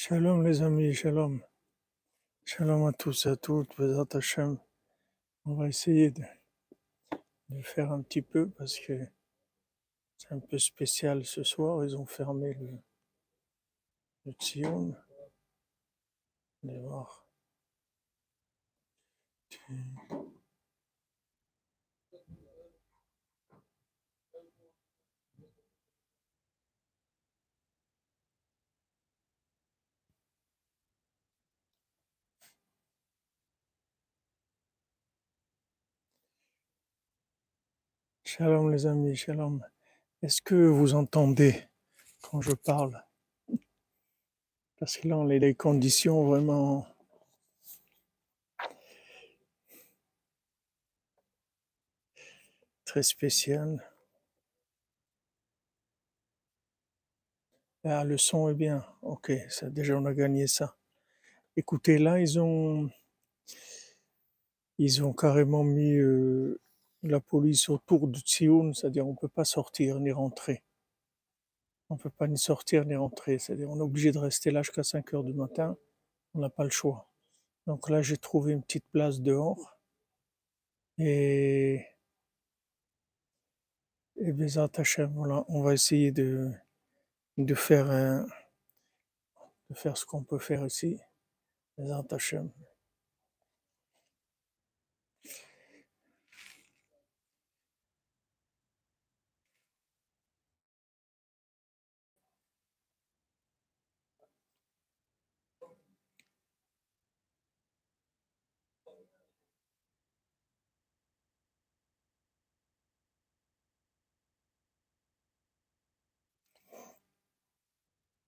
Shalom les amis, shalom. Shalom à tous et à toutes, Bezat. On va essayer de, de faire un petit peu parce que c'est un peu spécial ce soir. Ils ont fermé le, le Tzion. Allez voir. Shalom les amis, shalom. Est-ce que vous entendez quand je parle? Parce que là, on a des conditions vraiment très spéciales. Ah, le son est bien. Ok, déjà on a gagné ça. Écoutez, là, ils ont, ils ont carrément mis euh, la police autour de Tsioun, c'est-à-dire on ne peut pas sortir ni rentrer. On ne peut pas ni sortir ni rentrer, c'est-à-dire on est obligé de rester là jusqu'à 5 heures du matin, on n'a pas le choix. Donc là, j'ai trouvé une petite place dehors et, et Bezat Hashem, voilà, on va essayer de, de, faire, un- de faire ce qu'on peut faire ici. Bezat Hashem.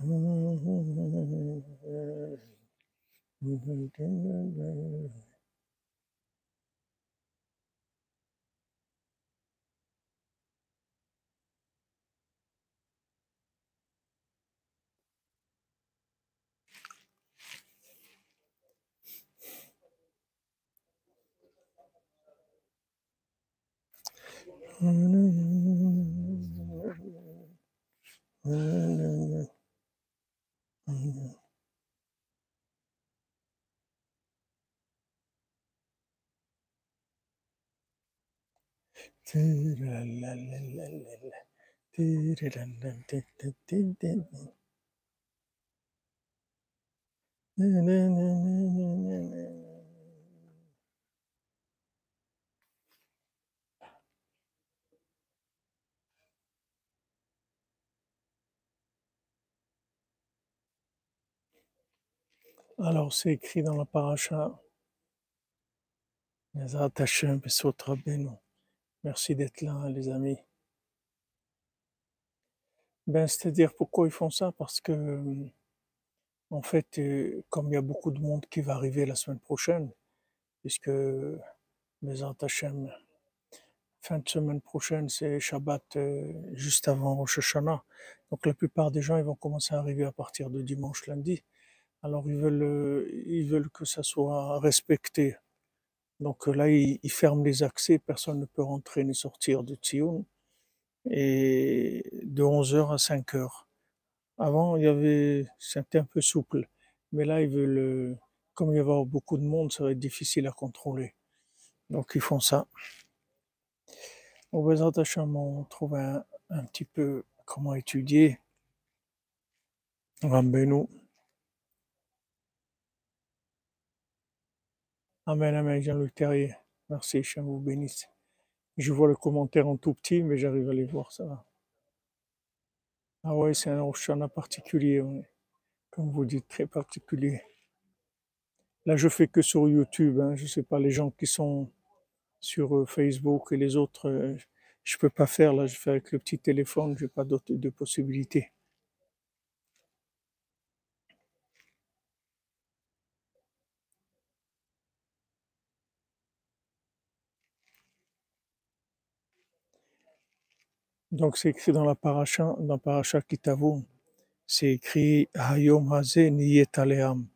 Mm-hmm. Alors, c'est écrit dans la paracha, Bezrat Hashem, Besot Rabbeinu. Merci d'être là, les amis. Ben, c'est-à-dire pourquoi ils font ça? Parce que, euh, en fait, euh, comme il y a beaucoup de monde qui va arriver la semaine prochaine, puisque Hashem, fin de semaine prochaine, c'est Shabbat euh, juste avant Rosh Hashanah. Donc la plupart des gens, ils vont commencer à arriver à partir de dimanche, lundi. Alors ils veulent, ils veulent que ça soit respecté. Donc euh, là, ils, ferment les accès, personne ne peut rentrer ni sortir de Tzion, et de 11 heures à 5 heures. Avant, il y avait, c'était un peu souple, mais là, ils veulent, euh, comme il y avoir beaucoup de monde, ça va être difficile à contrôler. Donc ils font ça. Au Hashem, on trouve un, un petit peu comment étudier Rabbeinu. Amen, amen, Jean-Luc Terrier. Merci, Hachem vous bénisse. Je vois le commentaire en tout petit, mais j'arrive à les voir, ça va. Ah ouais, c'est un Rosh Hashanah particulier, comme vous dites, très particulier. Là, je fais que sur YouTube, hein. je sais pas, les gens qui sont sur euh, Facebook et les autres, euh, je peux pas faire, là, je fais avec le petit téléphone, j'ai pas d'autres possibilités. Donc c'est écrit dans la paracha, dans paracha Kitavo, c'est écrit Hayom Niyet Aleam.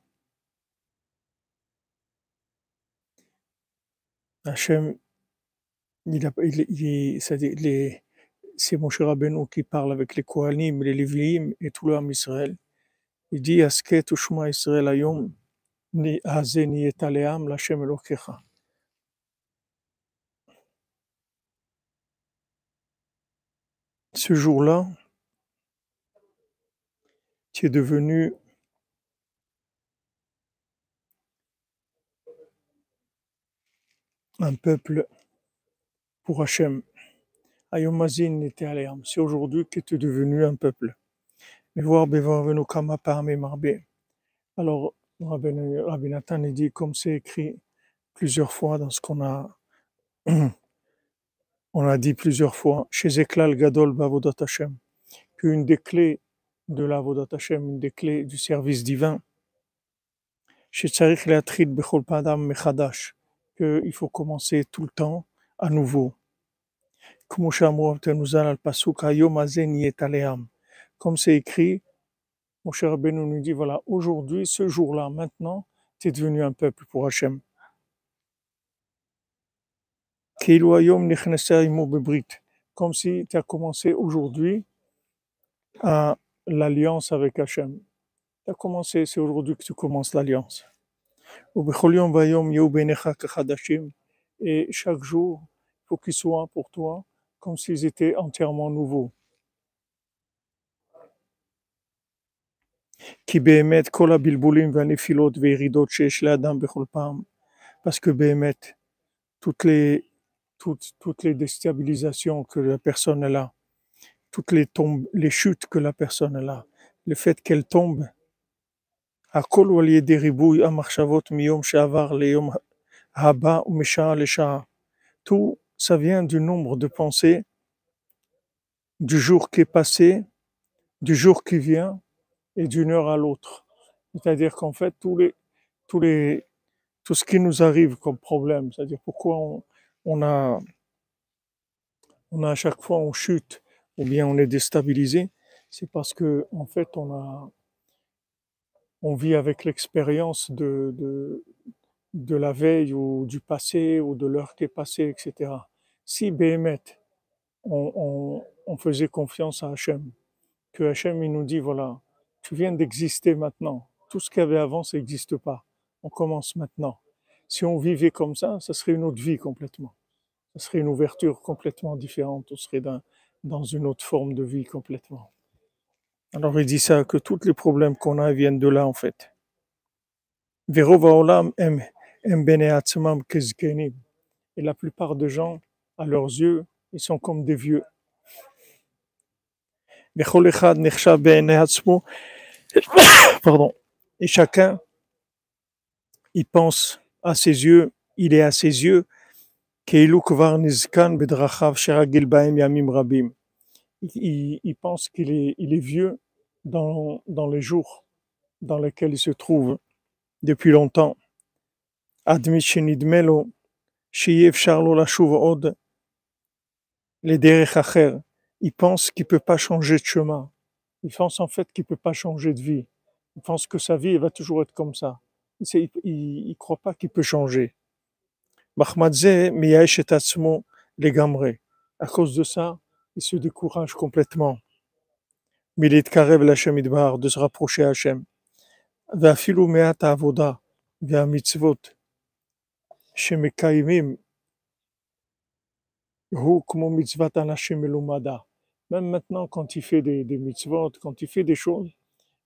C'est Moshe Rabbeinu qui parle avec les Kohanim, les Lévi'im et tout l'âme Israël. Il dit Asket Ushma Israël Hayom Ni Haze Niyet Aleam Lachem Elokecha. Ce jour-là, tu es devenu un peuple pour Hachem. Ayomazin était aléam. C'est aujourd'hui que tu es devenu un peuple. Alors, Rabbi Nathan dit, comme c'est écrit plusieurs fois dans ce qu'on a, on a dit plusieurs fois, chez Eklal Gadol Bavodat Hashem, qu'une des clés de la Vodat Hashem, une des clés du service divin, chez Tzarich Leatrit Bechol Padam Mechadash, qu'il faut commencer tout le temps à nouveau. Comme c'est écrit, mon cher Rabbeinu nous dit, voilà, aujourd'hui, ce jour-là, maintenant, tu es devenu un peuple pour Hachem. Comme si tu as commencé aujourd'hui à l'alliance avec Hachem. Tu as commencé, c'est aujourd'hui que tu commences l'alliance. Et chaque jour, il faut qu'ils soient pour toi comme s'ils étaient entièrement nouveaux. Parce que Béhémet, toutes les, toutes, toutes les déstabilisations que la personne a, toutes les, tombes, les chutes que la personne a, le fait qu'elle tombe, הכל הוא על ידי ריבוי המחשבות מיום שעבר ליום הבא ומשעה לשעה. Tout, ça vient du nombre de pensées du jour qui est passé, du jour qui vient et d'une heure à l'autre. C'est-à-dire qu'en fait, tous les, tous les, tout ce qui nous arrive comme problème, c'est-à-dire pourquoi on, on, a, on a à chaque fois on chute ou bien on est déstabilisé, c'est parce que en fait on a, on vit avec l'expérience de, de, la veille ou du passé ou de l'heure qui est passée, etc. Si Béhémet, on, on, on, faisait confiance à Hachem, que Hachem il nous dit, voilà, tu viens d'exister maintenant, tout ce qu'il y avait avant, ça n'existe pas, on commence maintenant. Si on vivait comme ça, ça serait une autre vie complètement. Ça serait une ouverture complètement différente, on serait dans, une autre forme de vie complètement. Alors il dit ça, que tous les problèmes qu'on a viennent de là en fait. Et la plupart des gens, à leurs yeux, ils sont comme des vieux. Pardon. Et chacun, il pense à ses yeux, il est à ses yeux, il, il pense qu'il est, il est vieux dans, dans les jours dans lesquels il se trouve depuis longtemps. Il pense qu'il peut pas changer de chemin. Il pense en fait qu'il peut pas changer de vie. Il pense que sa vie va toujours être comme ça il ne croit pas qu'il peut changer. Mahmadze Miyash et Tatsumon. À cause de ça, il se décourage complètement. Milit Karev l'Hachem Idbar, de se rapprocher à Hachem. Vafilu Meat Avoda, Via Mitzvot. Shemekaimim, Hu Kmo Mitzvat Anashim Elumada. Même maintenant, quand il fait des, des mitzvot, quand il fait des choses,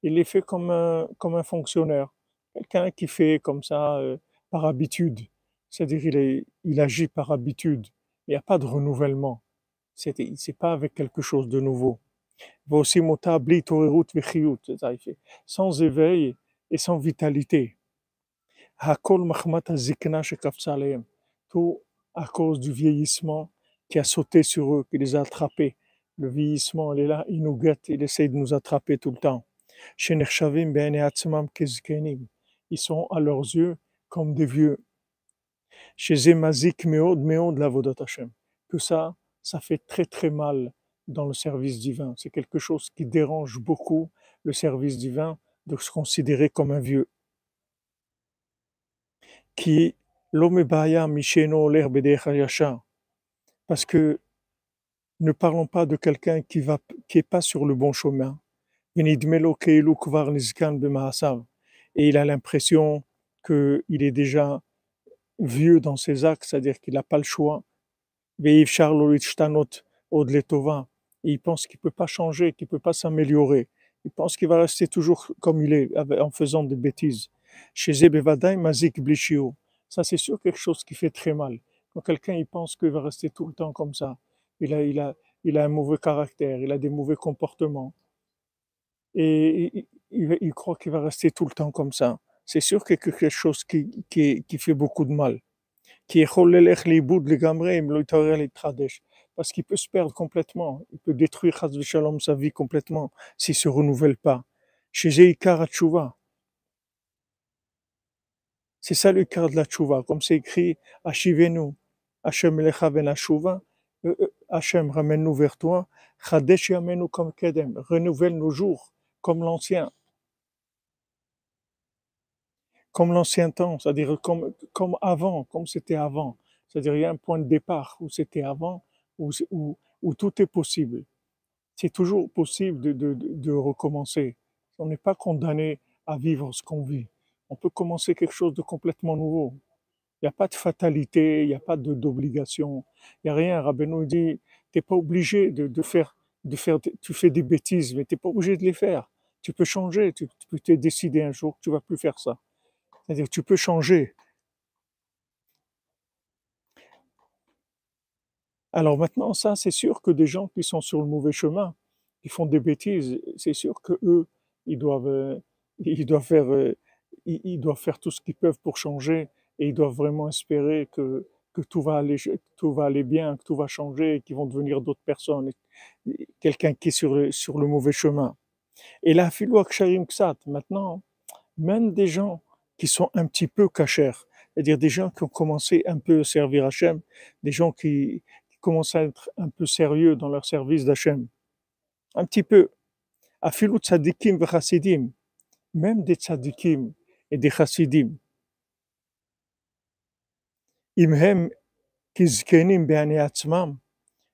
il les fait comme un, comme un fonctionnaire. Quelqu'un qui fait comme ça euh, par habitude. C'est-à-dire il, agit par habitude. Il n'y a pas de renouvellement. C'est, c'est pas avec quelque chose de nouveau. Sans éveil et sans vitalité. Tout à cause du vieillissement qui a sauté sur eux, qui les a attrapés. Le vieillissement, il est là, il nous guette, il essaye de nous attraper tout le temps. Ils sont à leurs yeux comme des vieux. Chez Meod, Meod, la Hashem. Que ça, ça fait très très mal dans le service divin. C'est quelque chose qui dérange beaucoup le service divin de se considérer comme un vieux. Qui parce que ne parlons pas de quelqu'un qui va est pas sur le bon chemin. Et il a l'impression qu'il est déjà vieux dans ses actes, c'est-à-dire qu'il n'a pas le choix. Il pense qu'il ne peut pas changer, qu'il ne peut pas s'améliorer. Il pense qu'il va rester toujours comme il est, en faisant des bêtises. Chez Mazik Ça, c'est sûr quelque chose qui fait très mal. Quand quelqu'un il pense qu'il va rester tout le temps comme ça, il a, il, a, il a un mauvais caractère, il a des mauvais comportements. Et il, croit qu'il va rester tout le temps comme ça. C'est sûr que quelque chose qui, fait beaucoup de mal. Parce qu'il peut se perdre complètement, il peut détruire Shalom sa vie complètement s'il se renouvelle pas. Chez C'est ça le cœur de la tchouva, comme c'est écrit Ashivenu, Hashem lecha ben Hachem ramène-nous vers toi, Chadesh yamenu comme Kedem, renouvelle nos jours comme l'ancien. Comme l'ancien temps, c'est-à-dire comme, comme avant, comme c'était avant. C'est-à-dire il y a un point de départ où c'était avant, où, où, tout est possible. C'est toujours possible de, de, de recommencer. On n'est pas condamné à vivre ce qu'on vit. On peut commencer quelque chose de complètement nouveau. Il n'y a pas de fatalité, il n'y a pas d'obligation, il n'y a rien. Rabbeinu dit, tu n'es pas obligé de, de, faire, de faire, tu fais des bêtises, mais tu n'es pas obligé de les faire. Tu peux changer, tu, peux te décider un jour que tu vas plus faire ça. C'est-à-dire tu peux changer. Alors maintenant, ça, c'est sûr que des gens qui sont sur le mauvais chemin, qui font des bêtises, c'est sûr que eux, ils doivent, euh, ils doivent faire, euh, ils doivent faire tout ce qu'ils peuvent pour changer et ils doivent vraiment espérer que, tout va aller, tout va aller bien, que tout va changer, qu'ils vont devenir d'autres personnes, quelqu'un qui est sur le mauvais chemin. Et Ksat, maintenant, même des gens qui sont un petit peu cachers, c'est-à-dire des gens qui ont commencé un peu à servir Hachem, des gens qui, commencent à être un peu sérieux dans leur service d'Hachem. Un petit peu. Afilut tzadikim chassidim, même des tzadikim et des chassidim, Imhem kizkenim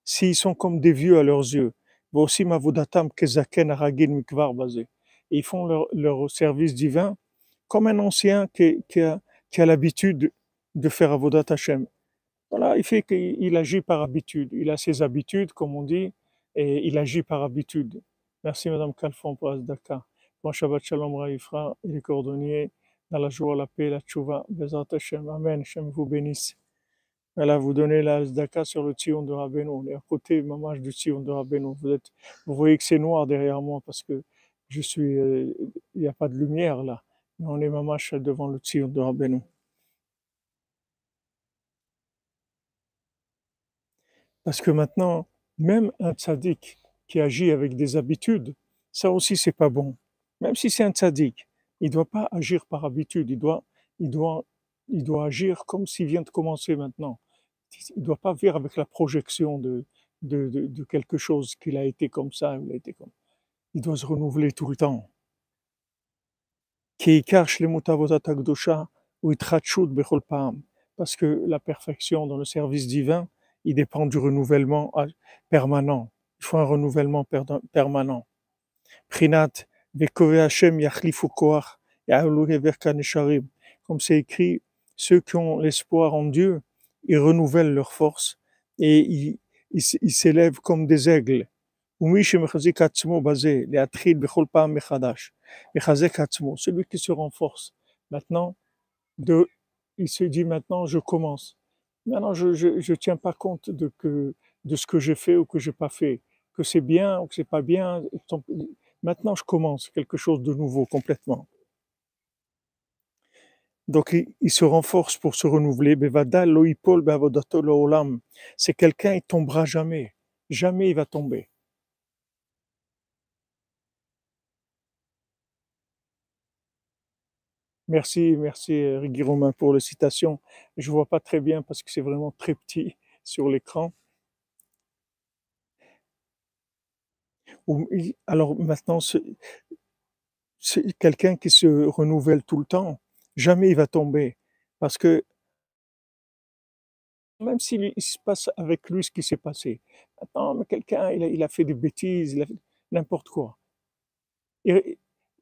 s'ils sont comme des vieux à leurs yeux, aussi mavodatam kezaken aragil mikvar basé. Ils font leur, service divin comme un ancien qui, a, l'habitude de faire avodat Hashem. Voilà, il fait qu'il agit par habitude. Il a ses habitudes, comme on dit, et il agit par habitude. Merci Madame Kalfon pour Asdaka. Bon Shabbat Shalom Raifra et les cordonniers dans la joie, la paix, la tchouva. Bezat Hashem. Amen. Hashem vous bénisse. Voilà, vous donnez la zdaka sur le tion de Rabbeinu. On est à côté, mamage, du tion de Rabbeinu. Vous, vous voyez que c'est noir derrière moi parce que je suis, euh, il n'y a pas de lumière là. Mais on est mamage devant le tion de Rabbeinu. Parce que maintenant, même un tzaddik qui agit avec des habitudes, ça aussi c'est pas bon. Même si c'est un tzaddik, il ne doit pas agir par habitude, il doit, il doit, il doit agir comme s'il vient de commencer maintenant. Il ne doit pas vivre avec la projection de, quelque chose qu'il a été comme ça, il a été comme. Il doit se renouveler tout le temps. Parce que la perfection dans le service divin, il dépend du renouvellement permanent. Il faut un renouvellement permanent. Prinat comme c'est écrit, ceux qui ont l'espoir en Dieu, ils renouvellent leur force et ils, s'élèvent comme des aigles. Celui qui se renforce, maintenant, de, il se dit maintenant, je commence. Maintenant, je ne tiens pas compte de, de ce que j'ai fait ou que j'ai pas fait, que c'est bien ou que c'est pas bien. Maintenant, je commence quelque chose de nouveau complètement. Donc, il, se renforce pour se renouveler. C'est quelqu'un, il tombera jamais. Jamais il va tomber. Merci, merci Rigui Romain pour la citation. Je vois pas très bien parce que c'est vraiment très petit sur l'écran. Alors maintenant ce c'est quelqu'un qui se renouvelle tout le temps, jamais il va tomber parce que même s'il il se passe avec lui ce qui s'est passé. Attends, mais quelqu'un, il a il a fait des bêtises, il a fait n'importe quoi.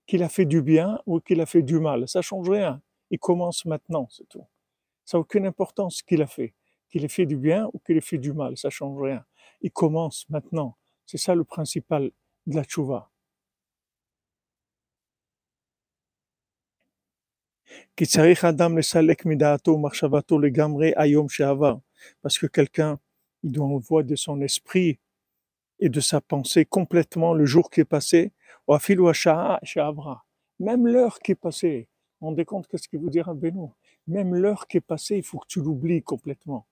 Qu'il a fait du bien ou qu'il a fait du mal, ça change rien. Il commence maintenant, c'est tout. Ça n'a aucune importance ce qu'il a fait. Qu'il ait fait du bien ou qu'il ait fait du mal, ça change rien. Il commence maintenant. C'est ça le principal de la tchouva. כי צריך אדם לסלק מדעתו ומחשבתו לגמרי היום שעבר. Parce que quelqu'un, il doit envoyer de son esprit et de sa pensée complètement le jour qui est passé, ou afilu hasha'a she'avra. Même l'heure qui est passée. On rendez compte qu'est-ce qu'il vous dire à Benoît Même l'heure qui est passée, il faut que tu l'oublies complètement.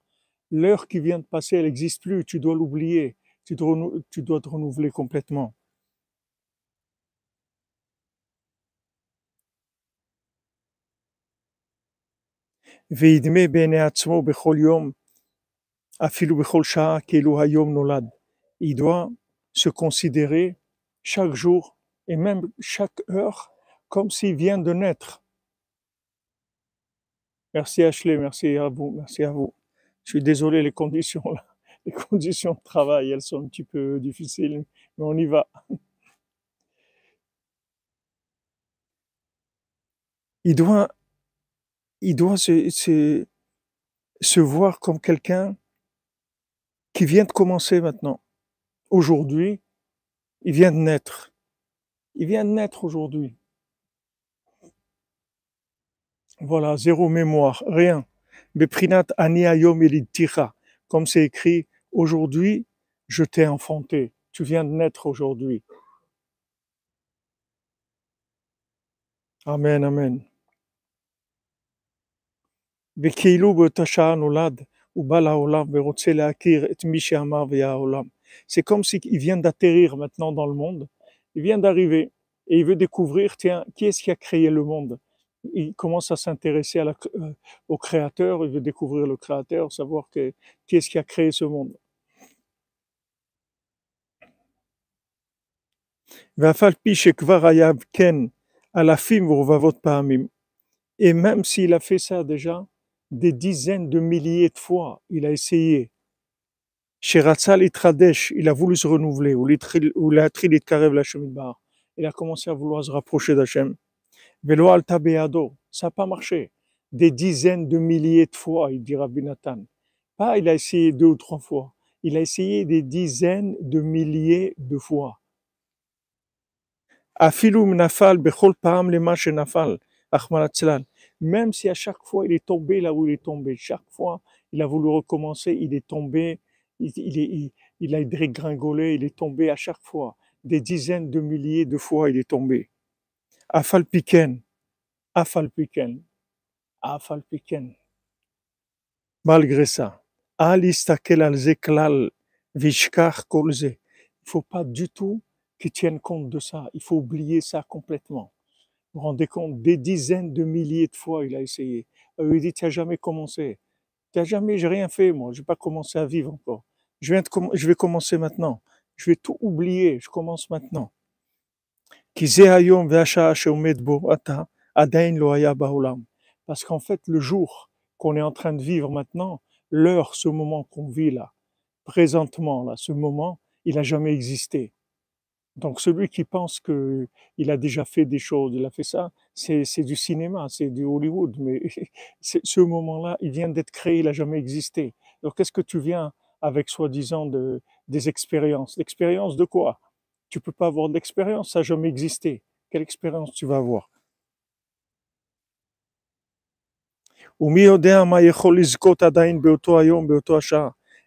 L'heure qui vient de passer, elle n'existe plus, tu dois l'oublier. Tu dois, renou- tu dois te renouveler complètement. וידמה בעיני עצמו בכל יום, אפילו בכל שעה, כאילו היום נולד. Il doit se considérer chaque jour et même chaque heure comme s'il vient de naître. Merci Ashley, merci à vous, merci à vous. Je suis désolé, les conditions, là, les conditions de travail, elles sont un petit peu difficiles, mais on y va. Il doit, il doit se, voir comme quelqu'un qui vient de commencer maintenant. Aujourd'hui, il vient de naître. Il vient de naître aujourd'hui. Voilà, zéro mémoire, rien. Beprinat ani ayom elidtira. Comme c'est écrit, aujourd'hui, je t'ai enfanté. Tu viens de naître aujourd'hui. Amen, amen. וכאילו באותה שעה נולד, הוא בא לעולם ורוצה להכיר את מי שאמר והיה העולם. C'est comme s'il vient d'atterrir maintenant dans le monde, il vient d'arriver et il veut découvrir, tiens, qui est-ce qui a créé le monde Il commence à s'intéresser à la- euh, au créateur, il veut découvrir le créateur, savoir que, qui est-ce qui a créé ce monde. ואף על פי שכבר היה כן אלפים ורבבות פעמים, et même s'il a fait ça déjà des dizaines de milliers de fois, il a essayé. Sherazal et Tradesh, il a voulu se renouveler, ou la Trilit Karev la Bar. Il a commencé à vouloir se rapprocher d'Hachem. Velo Alta Beado, ça n'a pas marché. Des dizaines de milliers de fois, il dit Rabbi Pas il a essayé deux ou trois fois. Il a essayé des dizaines de milliers de fois. Afilum Nafal, Bechol Param Nafal, même si à chaque fois il est tombé là où il est tombé, chaque fois il a voulu recommencer, il est tombé, il, il, est- il, il a dégringolé, il est tombé à chaque fois. Des dizaines de milliers de fois il est tombé. Afal piken, afal piken, afal piken. Malgré ça, al istakel al ze klal, vishkach kol ze. Il faut pas du tout qu'ils tiennent compte de ça. Il faut oublier ça complètement. Vous vous rendez compte, des dizaines de milliers de fois, il a essayé. Il lui dit, tu n'as jamais commencé. Tu n'as jamais, j'ai rien fait, moi. Je n'ai pas commencé à vivre encore. Je, viens de je vais commencer maintenant. Je vais tout oublier. Je commence maintenant. Parce qu'en fait, le jour qu'on est en train de vivre maintenant, l'heure, ce moment qu'on vit là, présentement, là, ce moment, il n'a jamais existé. Donc celui qui pense qu'il a déjà fait des choses, il a fait ça, c'est du cinéma, c'est du Hollywood. Mais ce moment-là, il vient d'être créé, il n'a jamais existé. Donc qu'est-ce que tu viens avec soi-disant des expériences? L'expérience de quoi? Tu peux pas avoir d'expérience, ça n'a jamais existé. Quelle expérience tu vas avoir?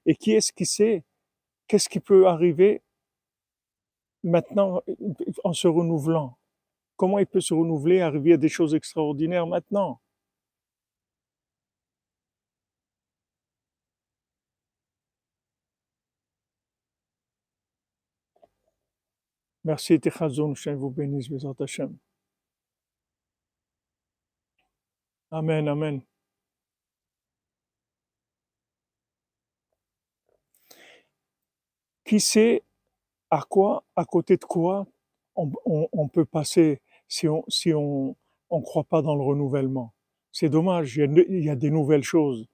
Et qui est-ce qui sait? Qu'est-ce qui peut arriver maintenant en se renouvelant Comment il peut se renouveler, arriver à des choses extraordinaires maintenant? Merci, Techazoun, Hashem vous bénisse, Bezat Hashem. Amen, amen. Qui sait à quoi, à côté de quoi on, peut passer si on si on on croit pas dans le renouvellement? C'est dommage, il y a, des nouvelles choses.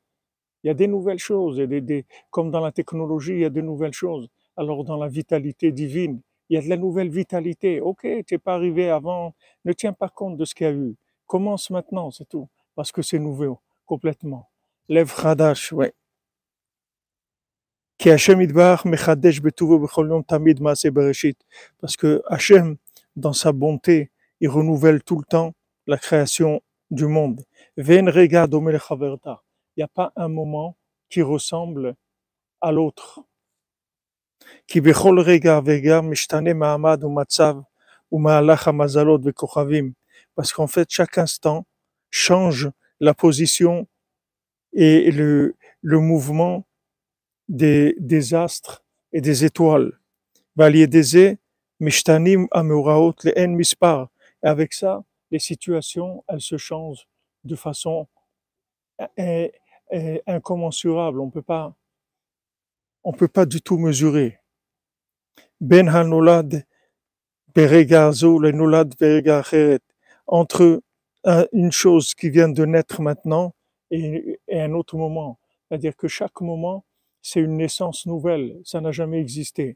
Il y a des nouvelles choses, a des, des- comme dans la technologie, il y a de nouvelles choses. Alors dans la vitalité divine, il y a de la nouvelle vitalité. Ok, tu n'es pas arrivé avant, ne tiens pas compte de ce qu'il y a eu. Commence maintenant, c'est tout, parce que c'est nouveau, complètement. Lève Khadash, ouais. Qui Hachem Idbar Mechadesh Betuvo Becholom Tamid Maase Bereshit. Parce que Hachem, dans sa bonté, il renouvelle tout le temps la création du monde. Ven Rega Domel Chaverta. Il n'y a pas un moment qui ressemble à l'autre. Qui Bechol Rega Vega Mishtane Mahamad ou Matzav ou Maalach Hamazalot Bekochavim. Parce qu'en fait, chaque instant change la position et le, le mouvement des, des astres et des étoiles. Et avec ça, les situations, elles se changent de façon incommensurable. On peut pas, on peut pas du tout mesurer. Ben hanolad entre une chose qui vient de naître maintenant et un autre moment. C'est-à-dire que chaque moment, c'est une naissance nouvelle, ça n'a jamais existé.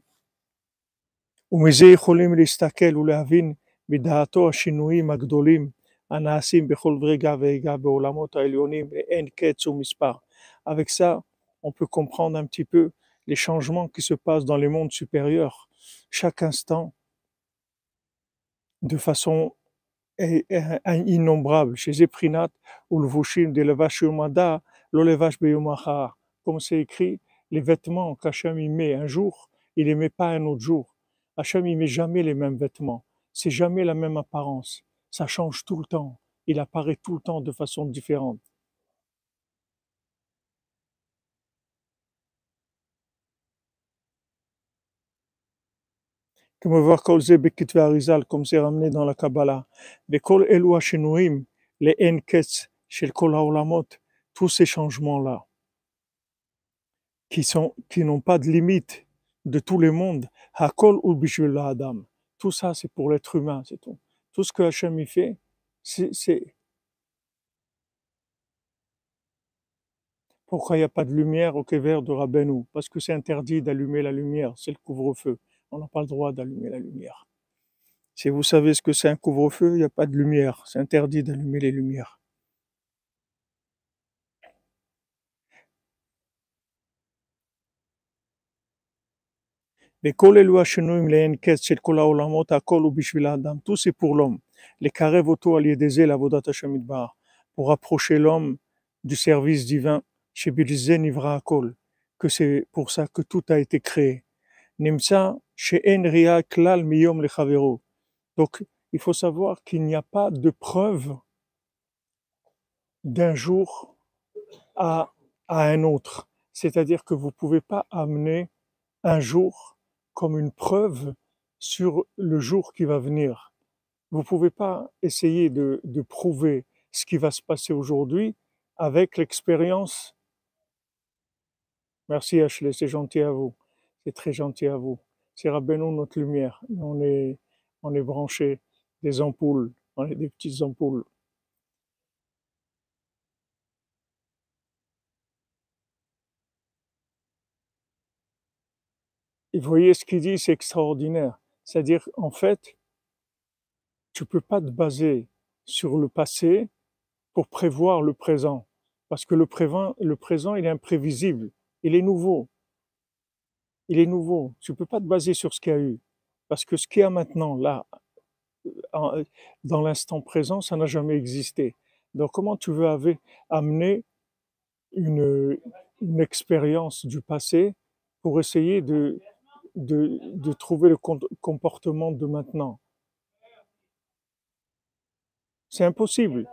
Avec ça, on peut comprendre un petit peu les changements qui se passent dans les mondes supérieurs. Chaque instant, de façon innombrable. Chez Zeprinat, comme c'est écrit les vêtements qu'Hachem y met un jour, il les met pas un autre jour. Hachem y met jamais les mêmes vêtements. C'est jamais la même apparence. Ça change tout le temps. Il apparaît tout le temps de façon différente. comme c'est ramené dans la Kabbalah. Tous ces changements-là qui n'ont pas de limite de tous les mondes, hakol ou adam. Tout ça, c'est pour l'être humain, c'est tout. Tout ce que Hachem y fait, c'est, pourquoi il n'y a pas de lumière au Kever de Rabbeinu? Parce que c'est interdit d'allumer la lumière, c'est le couvre-feu. On n'a pas le droit d'allumer la lumière. Si vous savez ce que c'est un couvre-feu, il n'y a pas de lumière. C'est interdit d'allumer les lumières. וכל אלו השינויים לאין קץ של כל העולמות, הכל הוא בשביל האדם. Tout c'est pour l'homme. לקרב אותו על ידי זה לעבודת השם יתברך. Pour rapprocher l'homme du service divin, שבלזה נברא הכל. Que c'est pour ça que tout a été créé. נמצא שאין ראייה כלל מיום לחברו. Donc, il faut savoir qu'il n'y a pas de preuve d'un jour à, à un autre. C'est-à-dire que vous ne pouvez pas amener un jour comme une preuve sur le jour qui va venir. Vous ne pouvez pas essayer de, prouver ce qui va se passer aujourd'hui avec l'expérience. Merci Ashley, c'est gentil à vous. C'est très gentil à vous. C'est Rabbeinu notre lumière. On est, on est branchés des ampoules, on est des petites ampoules. Voyez ce qu'il dit, c'est extraordinaire. C'est-à-dire, en fait, tu peux pas te baser sur le passé pour prévoir le présent. Parce que le le présent, il est imprévisible. Il est nouveau. Il est nouveau. Tu peux pas te baser sur ce qu'il y a eu. Parce que ce qu'il y a maintenant, là, en- dans l'instant présent, ça n'a jamais existé. Donc, comment tu veux amener une expérience du passé pour essayer de, de, trouver le com- comportement de maintenant C'est impossible.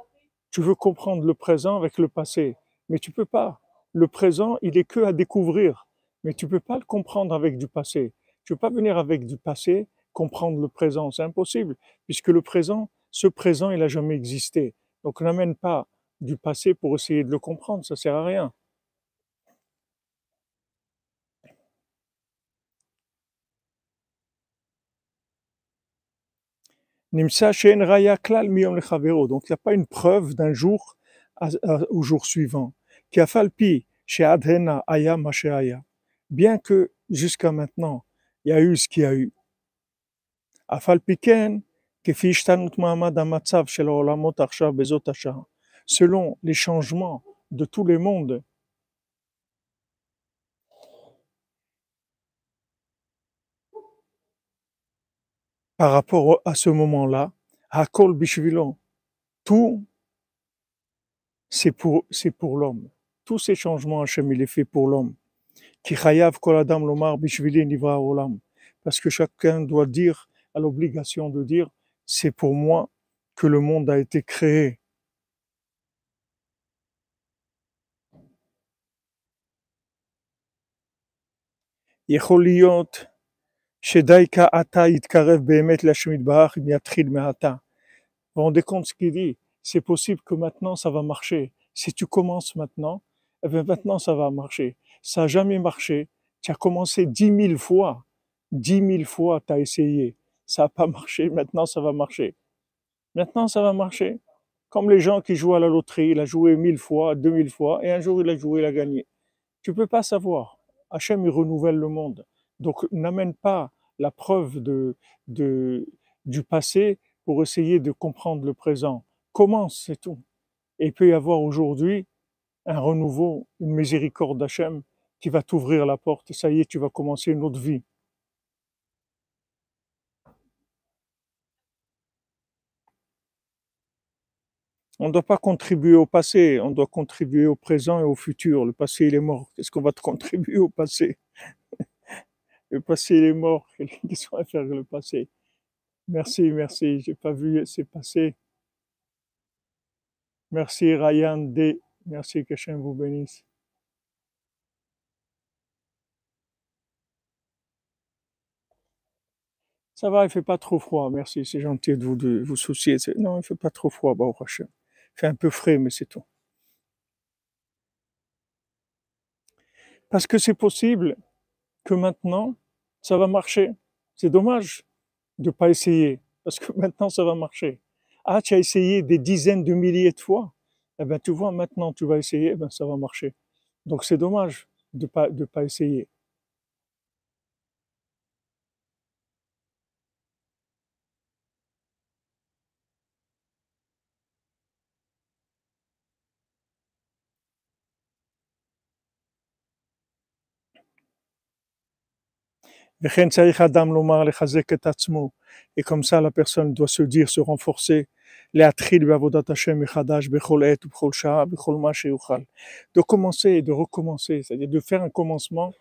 Tu veux comprendre le présent avec le passé, mais tu peux pas. Le présent, il est que à découvrir, mais tu peux pas le comprendre avec du passé. Tu peux pas venir avec du passé comprendre le présent, c'est impossible, puisque le présent, ce présent, il a jamais existé. Donc n'amène pas du passé pour essayer de le comprendre, ça sert à rien. Nimsa Shen Raya Klal Miyom Lechavero. Donc il n'y a pas une preuve d'un jour au jour suivant. Kiafalpi She Adhena Aya Masheaya. Bien que jusqu'à maintenant, il y a eu ce qu'il y a eu. Afalpiken Kefi Mahamad Amatsav Shel Olamot Arsha Bezot Selon les changements de tous les mondes par rapport à ce moment-là, Hakol Bishvilon, tout, c'est pour, c'est pour l'homme. Tous ces changements, Hachem, il est fait pour l'homme. Kol adam lomar olam. Parce que chacun doit dire, à l'obligation de dire, c'est pour moi que le monde a été créé. Shedai Ata Itkarev Behemet Lashem Itbarach Miatchil Meata. Vous vous rendez compte ce qu'il dit C'est possible que maintenant ça va marcher. Si tu commences maintenant, eh maintenant ça va marcher. Ça n'a jamais marché. Tu as commencé dix mille fois. Dix mille fois, tu as essayé. Ça n'a pas marché. Maintenant ça va marcher. Maintenant ça va marcher. Comme les gens qui jouent à la loterie, il a joué mille fois, deux mille fois, et un jour il a joué, il a gagné. Tu peux pas savoir. Hachem, il renouvelle le monde. Donc, n'amène pas la preuve de, du passé pour essayer de comprendre le présent. Commence, c'est tout. Et peut y avoir aujourd'hui un renouveau, une miséricorde d'Hachem qui va t'ouvrir la porte. Ça y est, tu vas commencer une autre vie. On ne doit pas contribuer au passé, on doit contribuer au présent et au futur. Le passé, il est mort. Qu'est-ce qu'on va te contribuer au passé? Le passé, est mort. Qu'est-ce qu'on faire le passé Merci, merci. J'ai pas vu, c'est passé. Merci, Ryan D. Merci, que Hachem vous bénisse. Ça va, il fait pas trop froid. Merci, c'est gentil de vous, de vous soucier. Non, il fait pas trop froid, Baruch Hashem. Il fait un peu frais, mais c'est tout. Parce que c'est possible maintenant, ça va marcher. C'est dommage de pas essayer, parce que maintenant, ça va marcher. Ah, tu as essayé des dizaines de milliers de fois. Eh ben, tu vois, maintenant, tu vas essayer, eh ben, ça va marcher. Donc, c'est dommage de pas, de pas essayer. Et comme ça, la personne doit se dire, se renforcer. De commencer et de recommencer, c'est-à-dire de faire un commencement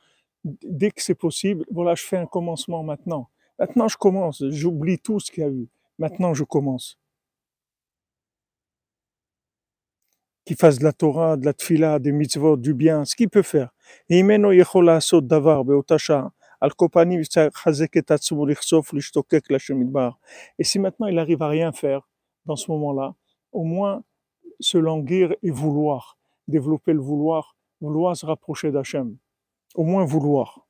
dès que c'est possible. Voilà, je fais un commencement maintenant. Maintenant, je commence. J'oublie tout ce qu'il y a eu. Maintenant, je commence. Qu'il fasse de la Torah, de la Tfila, des mitzvot, du bien, ce qu'il peut faire. Et Al Kopani, Et si maintenant il arrive à rien faire dans ce moment-là, au moins se languir et vouloir, développer le vouloir, vouloir se rapprocher d'Hachem. Au moins vouloir.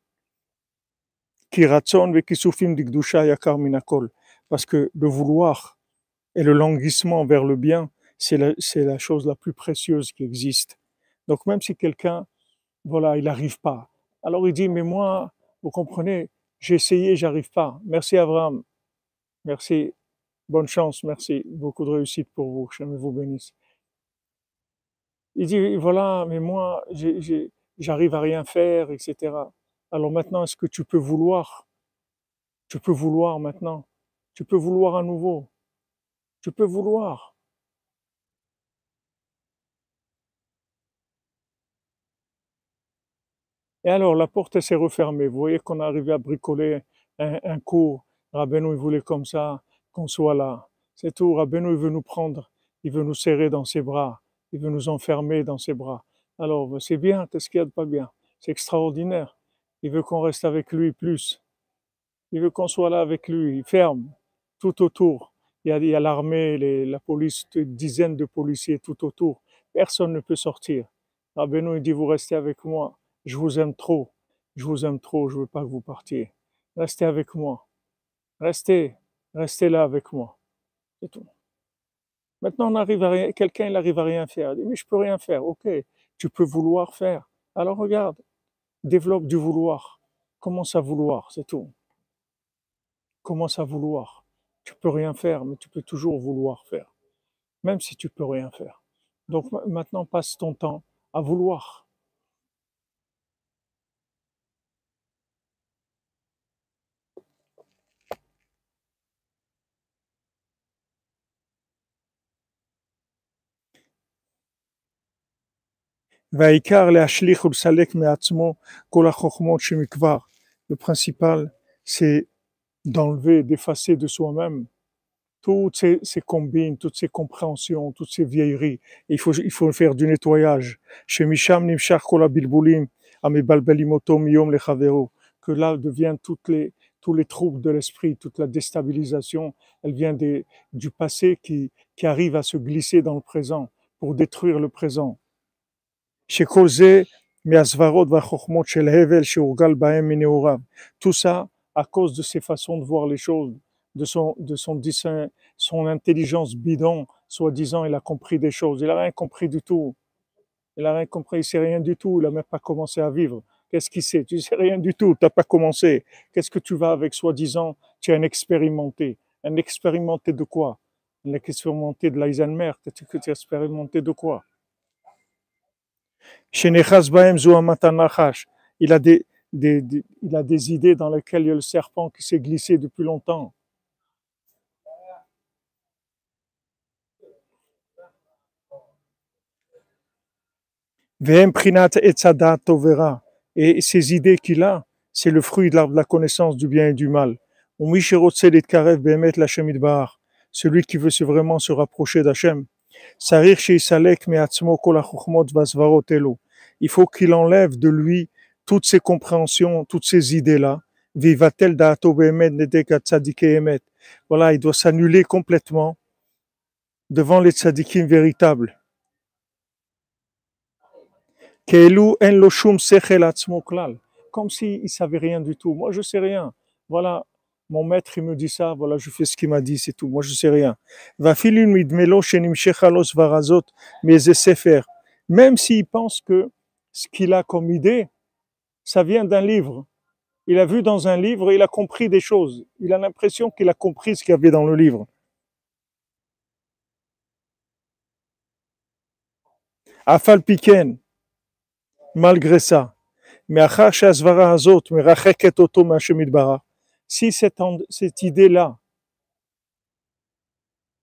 Parce que le vouloir et le languissement vers le bien, c'est la, la, chose la plus précieuse qui existe. Donc même si quelqu'un, voilà, il n'arrive pas, alors il dit, mais moi, vous comprenez, j'ai essayé, j'arrive pas. Merci Abraham. Merci. Bonne chance, merci. Beaucoup de réussite pour vous. Que vous bénisse. Il dit, voilà, mais moi, j'arrive à rien faire, etc. Alors maintenant, est-ce que tu peux vouloir? Tu peux vouloir maintenant. Tu peux vouloir à nouveau. Tu peux vouloir. Et alors, la porte s'est refermée. Vous voyez qu'on arrivé à bricoler un, cours. Rabbeinu, il voulait comme ça qu'on soit là. C'est tout. Rabbeinu, il veut nous prendre. Il veut nous serrer dans ses bras. Il veut nous enfermer dans ses bras. Alors, ben, c'est bien. Qu'est-ce qu'il y a de pas bien? C'est extraordinaire. Il veut qu'on reste avec lui plus. Il veut qu'on soit là avec lui. Il ferme tout autour. Il y a, l'armée, la police, dizaines de policiers tout autour. Personne ne peut sortir. Rabbeinu, il dit, vous restez avec moi. Je vous aime trop. Je vous aime trop. Je veux pas que vous partiez. Restez avec moi. Restez. Restez là avec moi. C'est tout. Maintenant, on à quelqu'un, il arrive à rien faire. Il dit, mais je peux rien faire. Ok, tu peux vouloir faire. Alors regarde, développe du vouloir. Commence à vouloir, c'est tout. Commence à vouloir. Tu peux rien faire, mais tu peux toujours vouloir faire. Même si tu peux rien faire. Donc maintenant, passe ton temps à vouloir. Le principal, c'est d'enlever, d'effacer de soi-même toutes ces, combines, toutes ces compréhensions, toutes ces vieilleries. Il faut, il faut faire du nettoyage. Que là deviennent toutes les, tous les troubles de l'esprit, toute la déstabilisation, elle vient du passé qui, qui arrive à se glisser dans le présent pour détruire le présent. Tout ça à cause de ses façons de voir les choses, de son, de son dessin, son intelligence bidon, soi-disant, il a compris des choses. Il n'a rien compris du tout. Il n'a rien compris, il sait rien du tout. Il n'a même pas commencé à vivre. Qu'est-ce qu'il sait? Tu sais rien du tout. Tu n'as pas commencé. Qu'est-ce que tu vas avec soi-disant Tu es un expérimenté. Un expérimenté de quoi? Un expérimenté de l'Eisenmer. Tu es expérimenté de quoi? Il a des, il a des idées dans lesquelles il y a le serpent qui s'est glissé depuis longtemps. Et ces idées qu'il a, c'est le fruit de l'arbre de la connaissance du bien et du mal. Celui qui veut vraiment se rapprocher d'Hachem. Il faut qu'il enlève de lui toutes ces compréhensions, toutes ces idées-là. Voilà, il doit s'annuler complètement devant les tzadikim véritables. Comme s'il ne savait rien du tout. Moi, je sais rien. Voilà, mon maître, il me dit ça, voilà, je fais ce qu'il m'a dit, c'est tout. Moi, je sais rien. Même s'il pense que ce qu'il a comme idée, ça vient d'un livre. Il a vu dans un livre, il a compris des choses. Il a l'impression qu'il a compris ce qu'il y avait dans le livre. Afal Piken, malgré ça, mais si cette, cette idée-là,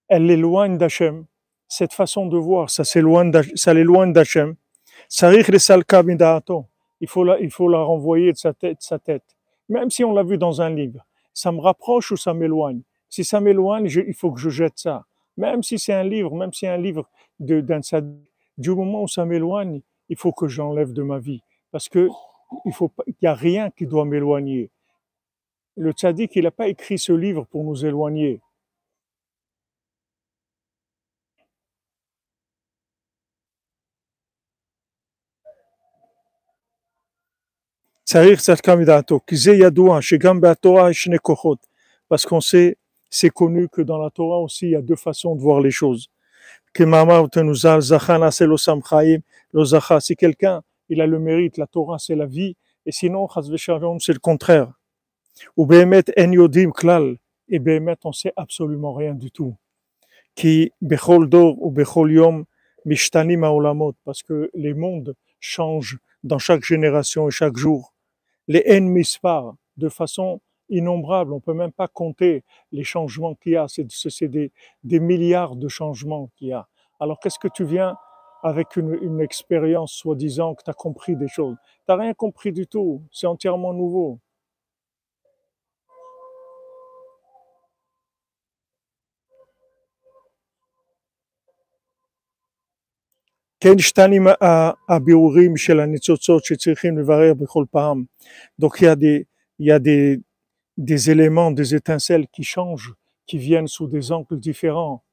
elle l'éloigne d'Hachem, cette façon de voir, ça l'éloigne d'Hachem, il faut, la, il faut la renvoyer de sa tête, sa tête. Même si on l'a vu dans un livre, ça me rapproche ou ça m'éloigne? Si ça m'éloigne, il faut que je jette ça. Même si c'est un livre, même si c'est un livre d'un du moment où ça m'éloigne, il faut que j'enlève de ma vie. Parce que il n'y a rien qui doit m'éloigner. Le tzaddik, il n'a pas écrit ce livre pour nous éloigner. parce qu'on sait, c'est connu que dans la Torah aussi, il y a deux façons de voir les choses. Si quelqu'un, il a le mérite, la Torah c'est la vie, et sinon, c'est le contraire. Ou en yodim klal, et behemet, on sait absolument rien du tout. Qui bechol ou bechol yom parce que les mondes changent dans chaque génération et chaque jour. Les en mispar, de façon innombrable, on peut même pas compter les changements qu'il y a, c'est des, des milliards de changements qu'il y a. Alors qu'est-ce que tu viens avec une, une expérience soi-disant que tu as compris des choses? Tu n'as rien compris du tout, c'est entièrement nouveau. Donc il y a des, éléments, des étincelles qui changent, qui viennent sous des angles différents.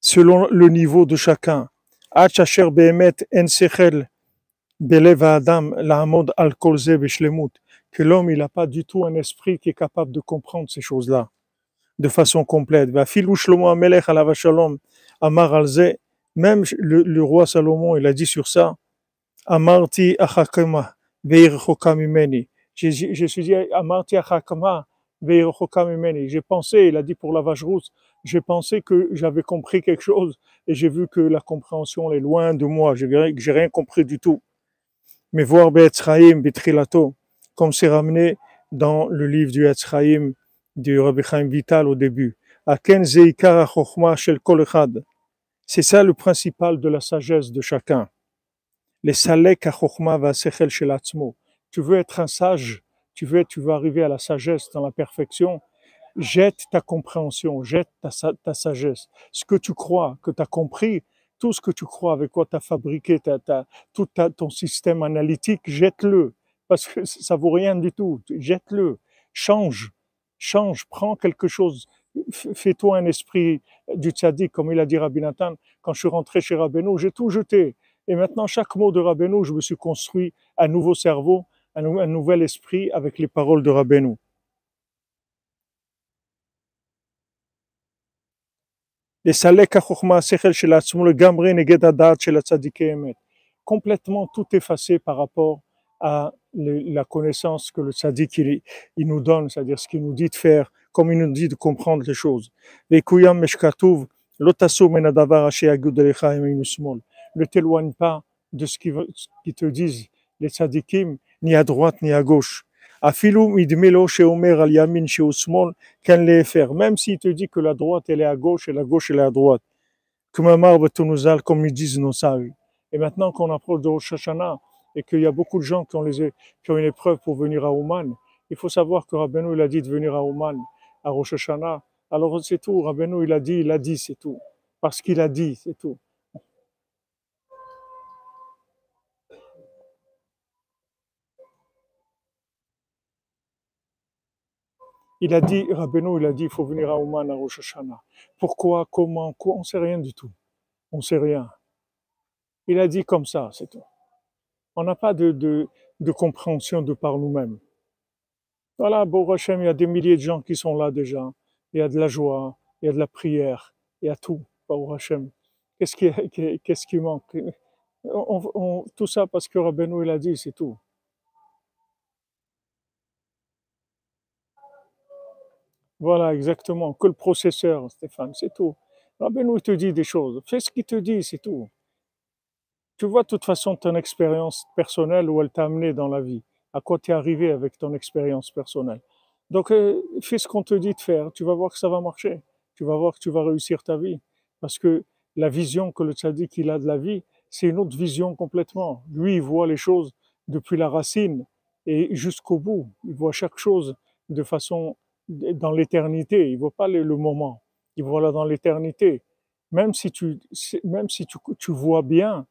Selon le niveau de chacun. Que l'homme, il n'a pas du tout un esprit qui est capable de comprendre ces choses-là de façon complète. Amar alze, même le, le roi Salomon, il a dit sur ça, Amarti achakama, veirchoka mimeni. Je suis dit, Amarti achakama, veirchoka mimeni. J'ai pensé, il a dit pour la vache rousse, j'ai pensé que j'avais compris quelque chose et j'ai vu que la compréhension est loin de moi. J'ai rien compris du tout. Mais voir Be'etzraïm, Betrilato, comme c'est ramené dans le livre du Etzraïm du Rabbi Chaim Vital au début. C'est ça le principal de la sagesse de chacun. Les salek. Tu veux être un sage, tu veux, tu veux arriver à la sagesse, dans la perfection, jette ta compréhension, jette ta, ta sagesse. Ce que tu crois, que tu as compris, tout ce que tu crois, avec quoi tu as fabriqué ta, ta- tout ton système analytique, jette-le. Parce que ça vaut rien du tout. Jette-le. Change change, prends quelque chose, fais-toi un esprit du tzaddik, comme il a dit Rabbi Nathan. Quand je suis rentré chez Rabbeinu, j'ai tout jeté. Et maintenant, chaque mot de Rabbeinu, je me suis construit un nouveau cerveau, un, un nouvel esprit avec les paroles de Rabbeinu. E Complètement tout effacé par rapport à la connaissance que le sadique il, il nous donne, c'est-à-dire ce qu'il nous dit de faire, comme il nous dit de comprendre les choses. Les ne t'éloigne pas de ce qu'ils te disent les tzadikim, ni à droite ni à gauche. Même s'il te dit que la droite elle est à gauche et la gauche elle est à droite. Comme ils disent nos sages. Et maintenant qu'on approche de Rosh Hashanah, et qu'il y a beaucoup de gens qui ont, une épreuve pour venir à Ouman, il faut savoir que Rabbeinu il a dit de venir à Ouman, à Rosh Hashanah. Alors c'est tout, Rabbeinu il a dit, il a dit, c'est tout. Parce qu'il a dit, c'est tout. Il a dit, Rabbeinu il a dit, il faut venir à Ouman, à Rosh Hashanah. Pourquoi, comment, quoi, on sait rien du tout. On sait rien. Il a dit comme ça, c'est tout. On n'a pas de, compréhension de par nous-mêmes. Voilà, Baruch Hashem, il y a des milliers de gens qui sont là déjà. Il y a de la joie, il y a de la prière, il y a tout, Hashem. Qu'est-ce qui, manque? Tout ça parce que Rabbeinu il a dit, c'est tout. Voilà, exactement. Que le processeur, Stéphane, c'est tout. Rabbeinu te dit des choses. Fais ce qu'il te dit, c'est tout. Tu vois de toute façon ton expérience personnelle où elle t'a amené dans la vie. À quoi tu es arrivé avec ton expérience personnelle. Donc, euh, fais ce qu'on te dit de faire. Tu vas voir que ça va marcher. Tu vas voir que tu vas réussir ta vie. Parce que la vision que le tzaddik a de la vie, c'est une autre vision complètement. Lui, il voit les choses depuis la racine et jusqu'au bout. Il voit chaque chose de façon dans l'éternité. Il voit pas le, le moment. Il voit là dans l'éternité. Même si tu, même si tu, tu vois bien,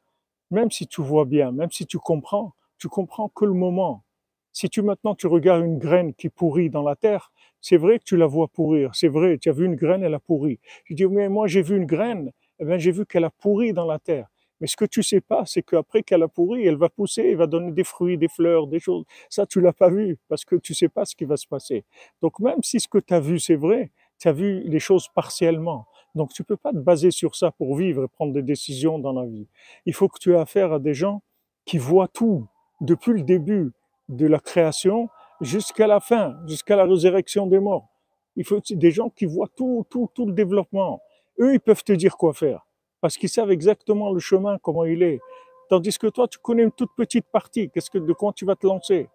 même si tu vois bien, même si tu comprends, tu comprends que le moment. Si tu maintenant tu regardes une graine qui pourrit dans la terre, c'est vrai que tu la vois pourrir, c'est vrai, tu as vu une graine, elle a pourri. Je dis, mais moi j'ai vu une graine, eh bien, j'ai vu qu'elle a pourri dans la terre. Mais ce que tu sais pas, c'est qu'après qu'elle a pourri, elle va pousser, elle va donner des fruits, des fleurs, des choses. Ça, tu l'as pas vu parce que tu sais pas ce qui va se passer. Donc même si ce que tu as vu, c'est vrai, tu as vu les choses partiellement. Donc tu peux pas te baser sur ça pour vivre et prendre des décisions dans la vie. Il faut que tu aies affaire à des gens qui voient tout depuis le début de la création jusqu'à la fin, jusqu'à la résurrection des morts. Il faut des gens qui voient tout, tout, tout le développement. Eux, ils peuvent te dire quoi faire parce qu'ils savent exactement le chemin, comment il est. Tandis que toi, tu connais une toute petite partie. Qu'est-ce que, de quoi tu vas te lancer?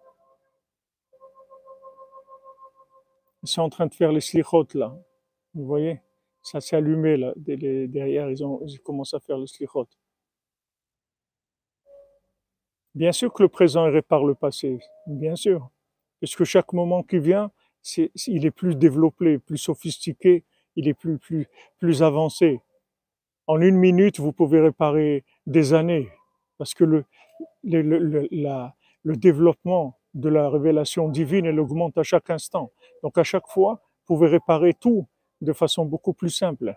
Ils sont en train de faire les slichot là. Vous voyez? Ça s'est allumé là. Derrière, ils, ont, ils commencent à faire les slichot. Bien sûr que le présent répare le passé, bien sûr. Parce que chaque moment qui vient, il est plus développé, plus sophistiqué, il est plus, plus, plus avancé. En une minute, vous pouvez réparer des années. Parce que le, le, le, le développement de la révélation divine, elle augmente à chaque instant. Donc à chaque fois, vous pouvez réparer tout de façon beaucoup plus simple.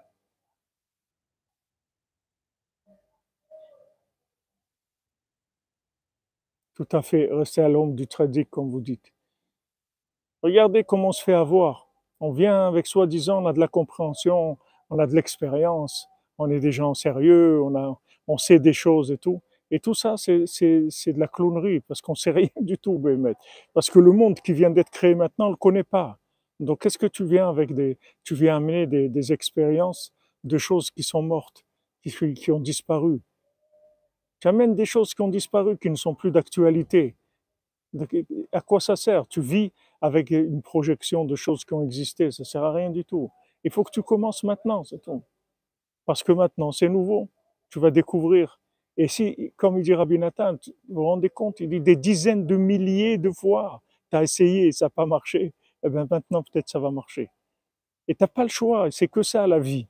Tout à fait, rester à l'ombre du tradit, comme vous dites. Regardez comment on se fait avoir. On vient avec soi-disant, on a de la compréhension, on a de l'expérience, on est des gens sérieux, on, a, on sait des choses et tout. Et tout ça, c'est de la clownerie, parce qu'on sait rien du tout, Bémet. Parce que le monde qui vient d'être créé maintenant, on le connaît pas. Donc, qu'est-ce que tu viens avec des, tu viens amener des, expériences de choses qui sont mortes, qui, qui ont disparu? Tu amènes des choses qui ont disparu, qui ne sont plus d'actualité. À quoi ça sert? Tu vis avec une projection de choses qui ont existé, ça sert à rien du tout. Il faut que tu commences maintenant, c'est tout. Parce que maintenant, c'est nouveau. Tu vas découvrir. Et si, comme il dit Rabbi Nathan, vous vous rendez compte, il dit des dizaines de milliers de fois, tu as essayé ça n'a pas marché. Eh bien maintenant, peut-être ça va marcher. Et tu n'as pas le choix, c'est que ça la vie.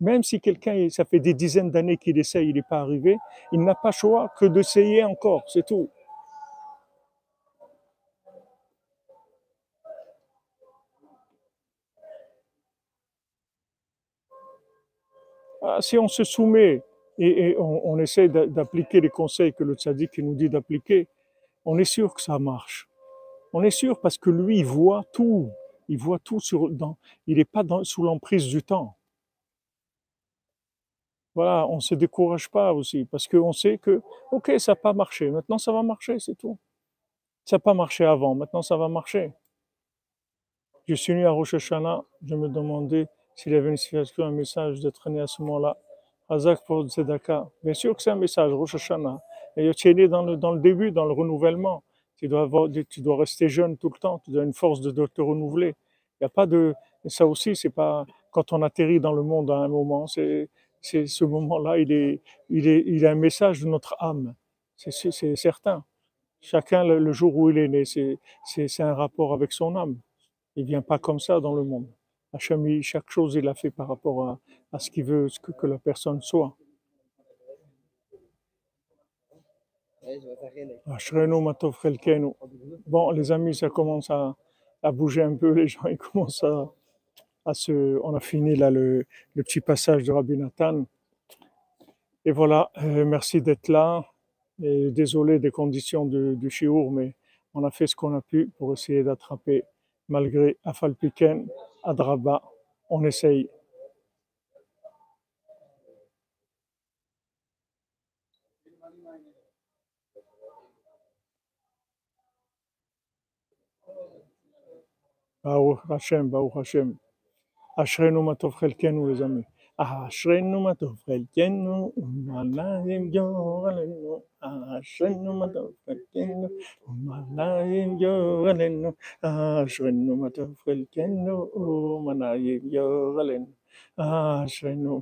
Même si quelqu'un, ça fait des dizaines d'années qu'il essaye, il n'est pas arrivé, il n'a pas le choix que d'essayer encore, c'est tout. Ah, si on se soumet et, on, essaie d'appliquer les conseils que le tzaddik nous dit d'appliquer, on est sûr que ça marche. On est sûr parce que lui, il voit tout. Il voit tout sur, dans, il n'est pas sous l'emprise du temps. Voilà, on ne se décourage pas aussi parce qu'on sait que, ok, ça n'a pas marché, maintenant ça va marcher, c'est tout. Ça n'a pas marché avant, maintenant ça va marcher. Je suis venu à Rosh Hashanah, je me demandais s'il y avait une situation, un message d'être né à ce moment-là. Hazak pour Zedaka. Bien sûr que c'est un message, Rosh Hashanah. Et tu es né dans le, dans le début, dans le renouvellement. Tu dois, avoir, tu dois rester jeune tout le temps, tu dois une force de, te renouveler. Il n'y a pas de. Ça aussi, c'est pas. Quand on atterrit dans le monde à un moment, c'est c'est ce moment-là, il est, il est, il a un message de notre âme. C'est certain. Chacun, le, jour où il est né, c'est un rapport avec son âme. Il vient pas comme ça dans le monde. Hachem, chaque chose, il a fait par rapport à, à ce qu'il veut que, que la personne soit. Bon, les amis, ça commence à, bouger un peu. Les gens, ils commencent à, on a fini là le, petit passage de Rabbi Nathan. Et voilà, euh, merci d'être là. Désolé des conditions du chiour, mais on a fait ce qu'on a pu pour essayer d'attraper, malgré Afalpiken, Adraba. On essaye. Baruch Hashem, Baruch Hashem. אשרינו מה טוב חלקנו לזמי. אשרינו מה טוב חלקנו, ומעלה ימגור עלינו. אשרינו מה טוב חלקנו, ומעלה ימגור עלינו. אשרינו מה טוב חלקנו, ומעלה ימגור עלינו. אשרינו.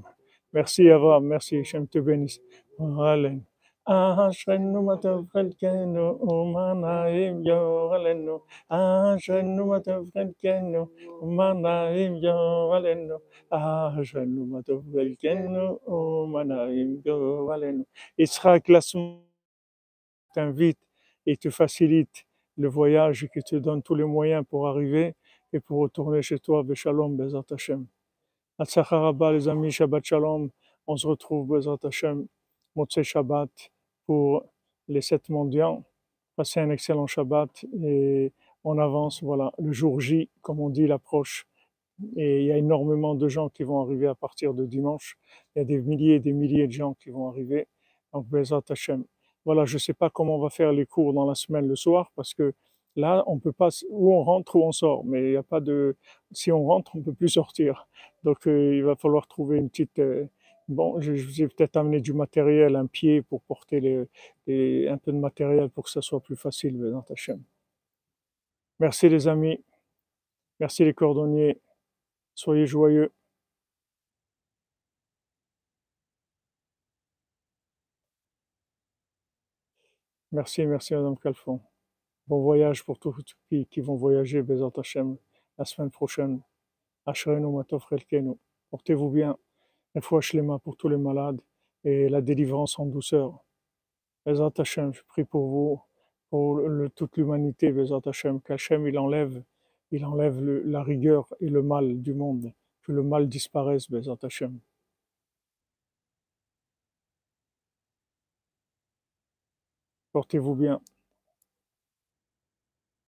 Merci Abraham, merci, Hachem te bénisse. Alléluia. ಆಶ್ರನ್ನುಮತುಕೇನು ಉಮನಾಯಿವ್ಯೋ ಅಲೆನ್ನು ಆಶ್ರನ್ನುಮತುಕೇನು ಉಮನಾಯಿವ್ಯೋ ಅಲೆನ್ನು ಆಶ್ರನ್ನುಮತುಕೇನು ಉಮನಾಯಿವ್ಯೋ ಅಲೆನ್ನು Il sera que la t'invite et te facilite le voyage et qui te donne tous les moyens pour arriver et pour retourner chez toi. Beshalom, Bezat Hashem. Atzachar les amis, Shabbat Shalom. On se retrouve, Bezat Hashem. Motzei Shabbat pour les sept mendiants. Passez un excellent Shabbat et on avance. Voilà, le jour J, comme on dit, l'approche. Et il y a énormément de gens qui vont arriver à partir de dimanche. Il y a des milliers et des milliers de gens qui vont arriver. Donc, Bezat Hashem. Voilà, je ne sais pas comment on va faire les cours dans la semaine le soir parce que là, on peut pas, où on rentre ou on sort, mais il n'y a pas de, si on rentre, on peut plus sortir. Donc, euh, il va falloir trouver une petite, euh, Bon, je, vous ai peut-être amené du matériel, un pied pour porter un peu de matériel pour que ça soit plus facile dans ta chaîne. Merci les amis. Merci les cordonniers. Soyez joyeux. Merci, merci Madame Calfon. Bon voyage pour tous qui, qui vont voyager, Bézat Hachem, la semaine prochaine. Portez-vous bien les mains pour tous les malades et la délivrance en douceur. Bezat Hashem, je prie pour vous, pour toute l'humanité, Bezat Hashem, il enlève, il enlève la rigueur et le mal du monde, que le mal disparaisse, Bezat Hashem. Portez-vous bien.